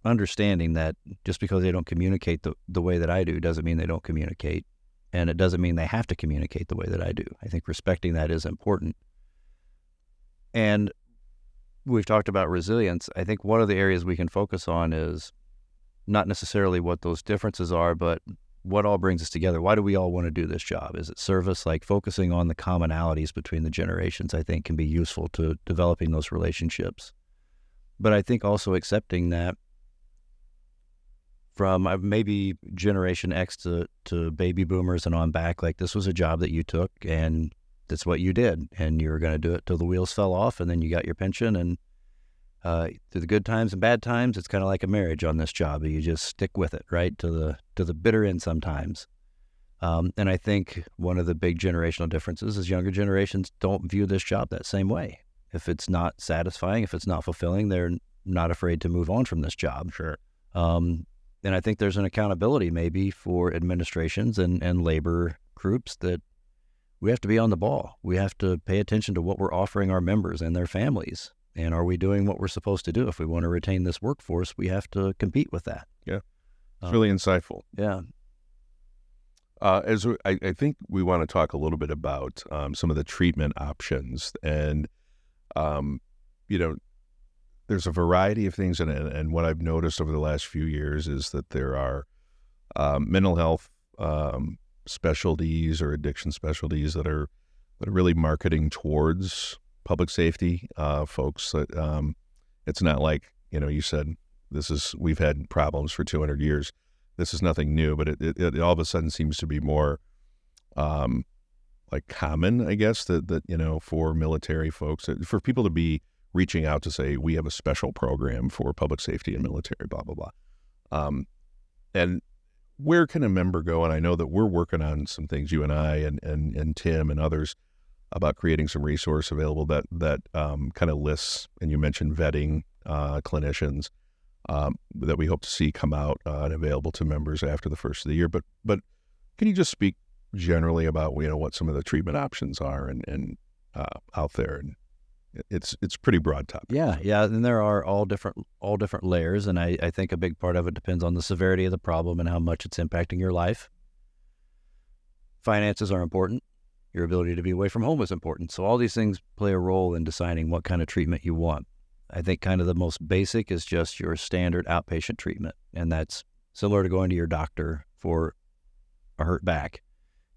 understanding that just because they don't communicate the, the way that i do doesn't mean they don't communicate and it doesn't mean they have to communicate the way that i do i think respecting that is important and we've talked about resilience. I think one of the areas we can focus on is not necessarily what those differences are, but what all brings us together. Why do we all want to do this job? Is it service? Like focusing on the commonalities between the generations, I think can be useful to developing those relationships. But I think also accepting that from uh, maybe Generation X to, to baby boomers and on back, like this was a job that you took and that's what you did, and you were going to do it till the wheels fell off, and then you got your pension. And uh, through the good times and bad times, it's kind of like a marriage on this job. You just stick with it, right, to the to the bitter end sometimes. Um, and I think one of the big generational differences is younger generations don't view this job that same way. If it's not satisfying, if it's not fulfilling, they're not afraid to move on from this job. Sure. Um, and I think there's an accountability maybe for administrations and, and labor groups that we have to be on the ball. We have to pay attention to what we're offering our members and their families. And are we doing what we're supposed to do? If we want to retain this workforce, we have to compete with that. Yeah. It's Um, really insightful. Yeah. Uh, as we, I, I think we want to talk a little bit about um, some of the treatment options, and um, you know, there's a variety of things, and and what I've noticed over the last few years is that there are um, mental health um, specialties or addiction specialties that are that are really marketing towards public safety uh, folks. That um, it's not like you know you said this is we've had problems for 200 years this is nothing new, but it, it, it all of a sudden seems to be more um, like common, I guess, that, that, you know, for military folks, uh, for people to be reaching out to say, we have a special program for public safety and military, blah, blah, blah. Um, and where can a member go? And I know that we're working on some things, you and I and, and, and Tim and others, about creating some resource available that, that um, kind of lists, and you mentioned vetting uh, clinicians um, that we hope to see come out uh, and available to members after the first of the year. But but can you just speak generally about you know what some of the treatment options are and and uh, out there? And it's it's pretty broad topic. Yeah, yeah, and there are all different all different layers, and I, I think a big part of it depends on the severity of the problem and how much it's impacting your life. Finances are important. Your ability to be away from home is important. So all these things play a role in deciding what kind of treatment you want. I think kind of the most basic is just your standard outpatient treatment, and that's similar to going to your doctor for a hurt back.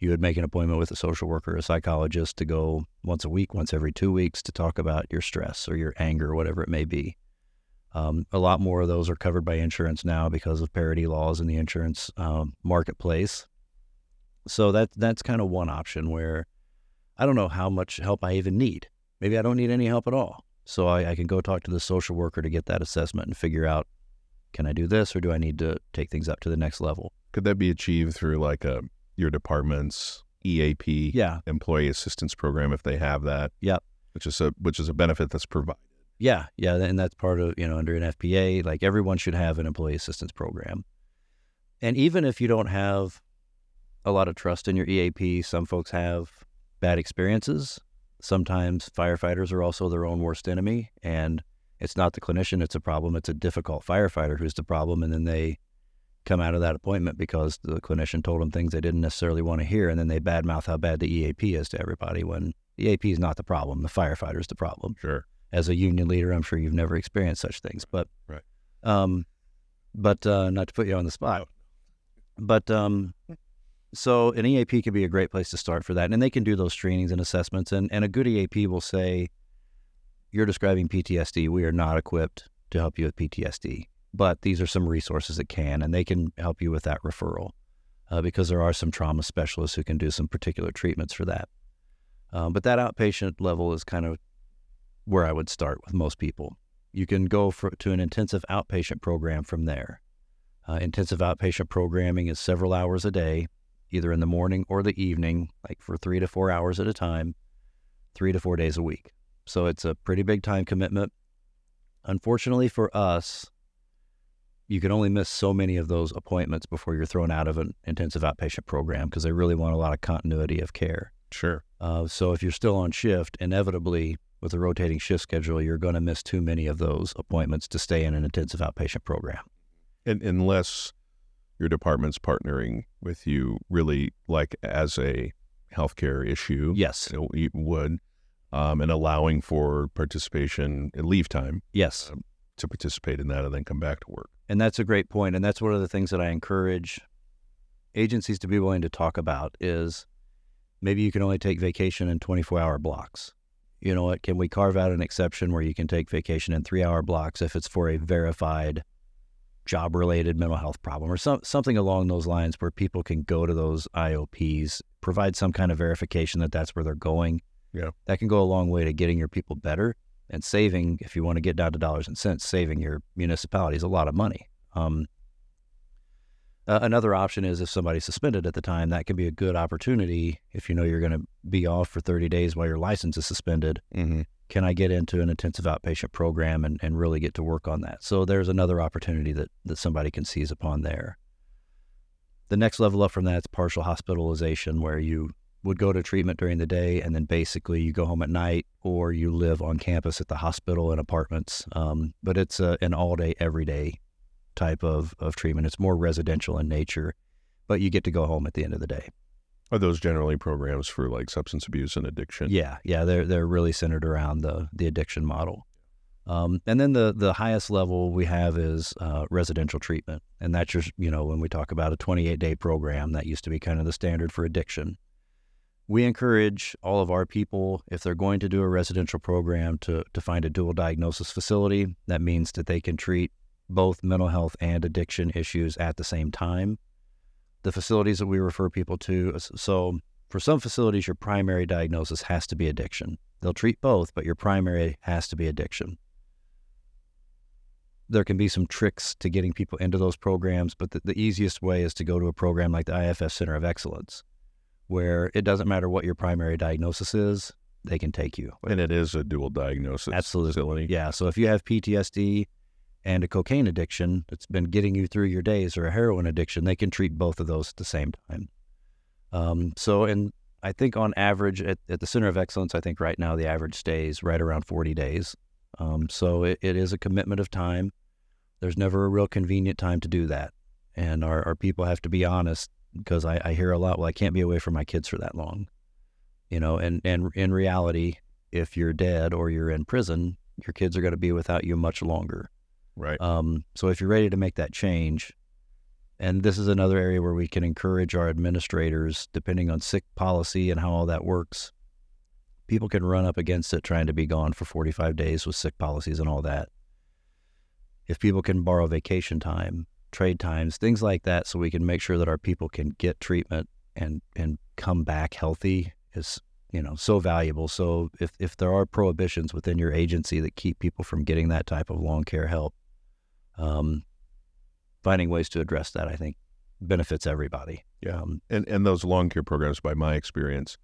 You would make an appointment with a social worker a psychologist to go once a week, once every two weeks to talk about your stress or your anger or whatever it may be. Um, a lot more of those are covered by insurance now because of parity laws in the insurance um, marketplace. So that that's kind of one option where I don't know how much help I even need. Maybe I don't need any help at all. So I, I can go talk to the social worker to get that assessment and figure out can I do this or do I need to take things up to the next level? Could that be achieved through like a your department's EAP Yeah, employee assistance program if they have that? Yep. Which is a which is a benefit that's provided. Yeah, yeah, and that's part of you know under NFPA. Like everyone should have an employee assistance program, and even if you don't have a lot of trust in your EAP, some folks have bad experiences. Sometimes firefighters are also their own worst enemy, and it's not the clinician; it's a problem. It's a difficult firefighter who's the problem, and then they come out of that appointment because the clinician told them things they didn't necessarily want to hear, and then they badmouth how bad the EAP is to everybody. When the EAP is not the problem, the firefighter's the problem Sure. as a union leader, I'm sure you've never experienced such things, but Right. Um, but uh, not to put you on the spot, but um, so an EAP can be a great place to start for that, and they can do those screenings and assessments, and and a good EAP will say, you're describing PTSD. We are not equipped to help you with PTSD, but these are some resources that can, and they can help you with that referral uh, because there are some trauma specialists who can do some particular treatments for that. Um, but that outpatient level is kind of where I would start with most people. You can go for, to an intensive outpatient program from there. Uh, intensive outpatient programming is several hours a day, either in the morning or the evening, like for three to four hours at a time, three to four days a week. So it's a pretty big time commitment. Unfortunately for us, you can only miss so many of those appointments before you're thrown out of an intensive outpatient program because they really want a lot of continuity of care. Sure. Uh, so if you're still on shift, inevitably with a rotating shift schedule, you're going to miss too many of those appointments to stay in an intensive outpatient program. And unless your department's partnering with you, really like as a healthcare issue, Yes. you would, um, and allowing for participation in leave time Yes. to participate in that and then come back to work. And that's a great point. And that's one of the things that I encourage agencies to be willing to talk about is maybe you can only take vacation in 24 hour blocks. You know what? Can we carve out an exception where you can take vacation in three hour blocks if it's for a verified job related mental health problem or some, something along those lines where people can go to those IOPs, provide some kind of verification that that's where they're going. Yeah. That can go a long way to getting your people better and saving, if you want to get down to dollars and cents, saving your municipalities a lot of money. Um, uh, another option is if somebody's suspended at the time, that can be a good opportunity if you know you're going to be off for 30 days while your license is suspended. Mm-hmm. Can I get into an intensive outpatient program and, and really get to work on that? So there's another opportunity that, that somebody can seize upon there. The next level up from that is partial hospitalization, where you would go to treatment during the day and then basically you go home at night or you live on campus at the hospital in apartments. Um, but it's a, an all day, every day type of, of treatment. It's more residential in nature, but you get to go home at the end of the day. Are those generally programs for like substance abuse and addiction? Yeah, yeah, they're they're really centered around the the addiction model. Um, and then the the highest level we have is uh, residential treatment, and that's just you know when we talk about a 28 day program that used to be kind of the standard for addiction. We encourage all of our people if they're going to do a residential program to to find a dual diagnosis facility. That means that they can treat both mental health and addiction issues at the same time. The facilities that we refer people to, so for some facilities, your primary diagnosis has to be addiction. They'll treat both, but your primary has to be addiction. There can be some tricks to getting people into those programs, but the, the easiest way is to go to a program like the IAFF Center of Excellence, where it doesn't matter what your primary diagnosis is, they can take you. And it is a dual diagnosis Absolutely. facility. Yeah. So if you have PTSD and a cocaine addiction that's been getting you through your days or a heroin addiction, they can treat both of those at the same time. Um, so, and I think on average at, at the Center of Excellence, I think right now the average stays right around 40 days. Um, so it, it is a commitment of time. There's never a real convenient time to do that. And our, our people have to be honest because I, I hear a lot, well, I can't be away from my kids for that long. You know, and, and in reality, if you're dead or you're in prison, your kids are going to be without you much longer. Right. Um, so if you're ready to make that change, and this is another area where we can encourage our administrators, depending on sick policy and how all that works, people can run up against it trying to be gone for 45 days with sick policies and all that. If people can borrow vacation time, trade times, things like that, so we can make sure that our people can get treatment and, and come back healthy is you know so valuable so if, if there are prohibitions within your agency that keep people from getting that type of long care help um, finding ways to address that i think benefits everybody Yeah. um, and and those long care programs, by my experience,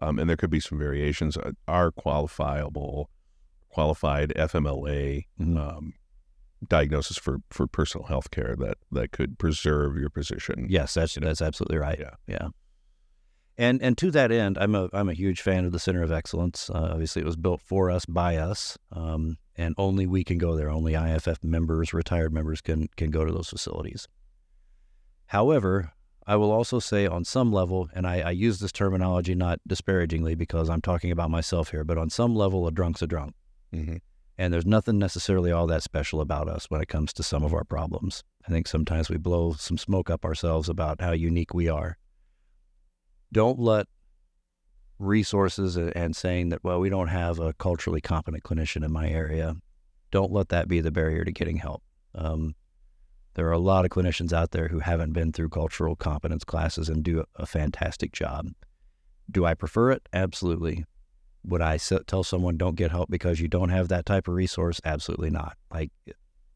um, and there could be some variations, uh, are qualifiable, qualified FMLA mhm. um, diagnosis for for personal health care that that could preserve your position. yes that's you know, that's absolutely right yeah. yeah and and to that end i'm a i'm a huge fan of the center of excellence uh, obviously it was built for us by us um, and only we can go there only IAFF members retired members can can go to those facilities however I will also say on some level, and I, I, use this terminology not disparagingly because I'm talking about myself here, but on some level, a drunk's a drunk. Mm-hmm. And there's nothing necessarily all that special about us when it comes to some of our problems. I think sometimes we blow some smoke up ourselves about how unique we are. Don't let resources and saying that, well, we don't have a culturally competent clinician in my area. Don't let that be the barrier to getting help. Um, there are a lot of clinicians out there who haven't been through cultural competence classes and do a fantastic job. Do I prefer it? Absolutely. Would I tell someone don't get help because you don't have that type of resource? Absolutely not. Like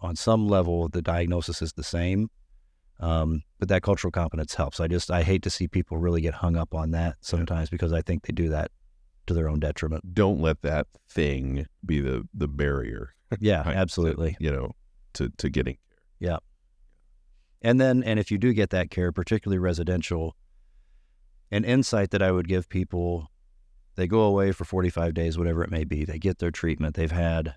on some level, the diagnosis is the same, um, but that cultural competence helps. I just I hate to see people really get hung up on that sometimes because I think they do that to their own detriment. Don't let that thing be the the barrier. Yeah, absolutely. To, you know, to to getting care. Yeah. And then and if you do get that care, particularly residential, an insight that I would give people they go away for 45 days, whatever it may be. They get their treatment. They've had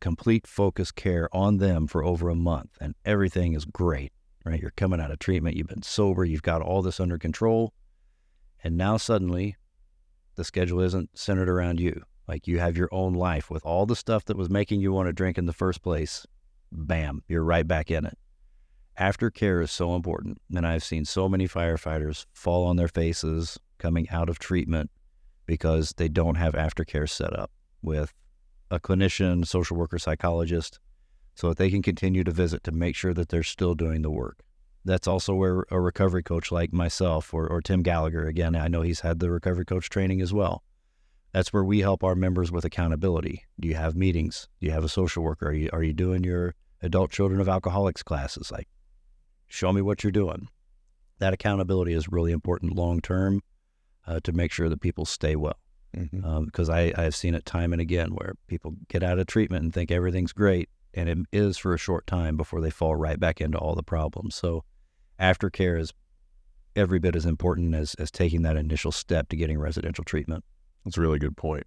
complete focus care on them for over a month, and everything is great, right? You're coming out of treatment. You've been sober. You've got all this under control. And now suddenly the schedule isn't centered around you. Like you have your own life with all the stuff that was making you want to drink in the first place. Bam, you're right back in it. Aftercare is so important. And I've seen so many firefighters fall on their faces coming out of treatment because they don't have aftercare set up with a clinician, social worker, psychologist, so that they can continue to visit to make sure that they're still doing the work. That's also where a recovery coach like myself or, or Tim Gallagher, again, I know he's had the recovery coach training as well. That's where we help our members with accountability. Do you have meetings? Do you have a social worker? Are you, are you doing your adult children of alcoholics classes? Like, show me what you're doing. That accountability is really important long term uh, to make sure that people stay well. Mm-hmm. Um, because I, I have seen it time and again where people get out of treatment and think everything's great, and it is for a short time before they fall right back into all the problems. So, aftercare is every bit as important as, as taking that initial step to getting residential treatment. That's a really good point.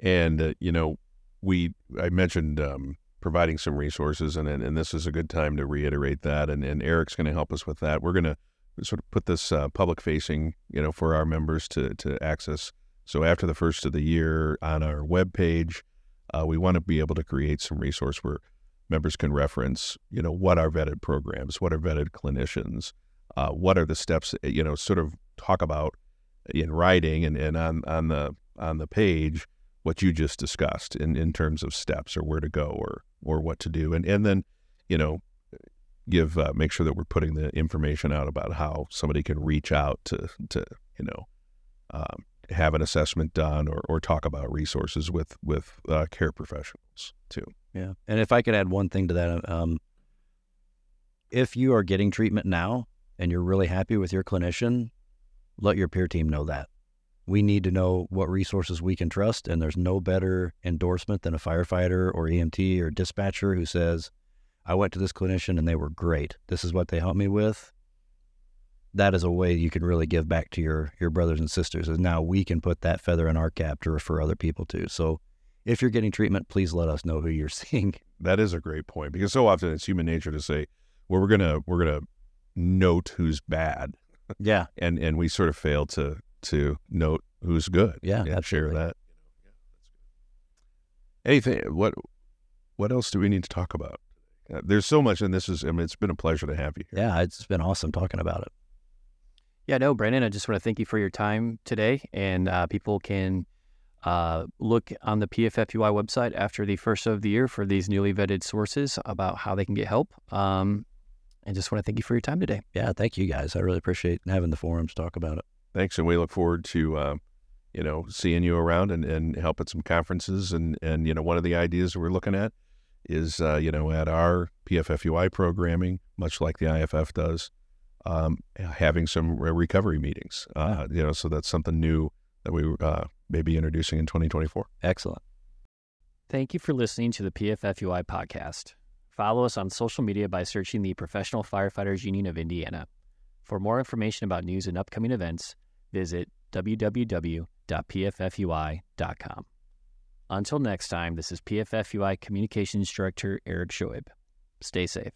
And uh, you know, we I mentioned um, providing some resources, and and this is a good time to reiterate that. And, and Erik's going to help us with that. We're going to sort of put this uh, public facing, you know, for our members to to access. So after the first of the year on our web page, uh, we want to be able to create some resource where members can reference, you know, what are vetted programs, what are vetted clinicians, uh, what are the steps, you know, sort of talk about in writing and, and on on the on the page what you just discussed in, in terms of steps or where to go or or what to do and and then you know give uh, make sure that we're putting the information out about how somebody can reach out to to you know um, have an assessment done or, or talk about resources with with uh, care professionals too. Yeah, and if I could add one thing to that, um, if you are getting treatment now and you're really happy with your clinician, let your peer team know that. We need to know what resources we can trust, and there's no better endorsement than a firefighter or EMT or dispatcher who says, I went to this clinician and they were great. This is what they helped me with. That is a way you can really give back to your your brothers and sisters. And now we can put that feather in our cap to refer other people to. So if you're getting treatment, please let us know who you're seeing. That is a great point because so often it's human nature to say, well, we're gonna we're gonna note who's bad. Yeah. and and we sort of fail to to note who's good. Yeah. And share that. Anything what what else do we need to talk about? Uh, there's so much, and this is, I mean, it's been a pleasure to have you here. Yeah, it's been awesome talking about it. Yeah, no, Brandon, I just want to thank you for your time today. And uh, people can uh, look on the PFFUI website after the first of the year for these newly vetted sources about how they can get help. Um, and just want to thank you for your time today. Yeah, thank you guys. I really appreciate having the forums talk about it. Thanks, and we look forward to uh, you know seeing you around and, and help at some conferences. And and you know one of the ideas we're looking at is uh, you know at our PFFUI programming, much like the IAFF does, um, having some recovery meetings. Uh, you know, so that's something new that we uh, may be introducing in 2024. Excellent. Thank you for listening to the PFFUI podcast. Follow us on social media by searching the Professional Firefighters Union of Indiana. For more information about news and upcoming events, visit www.pffui.com. Until next time, this is PFFUI Communications Director Erik Scheub. Stay safe.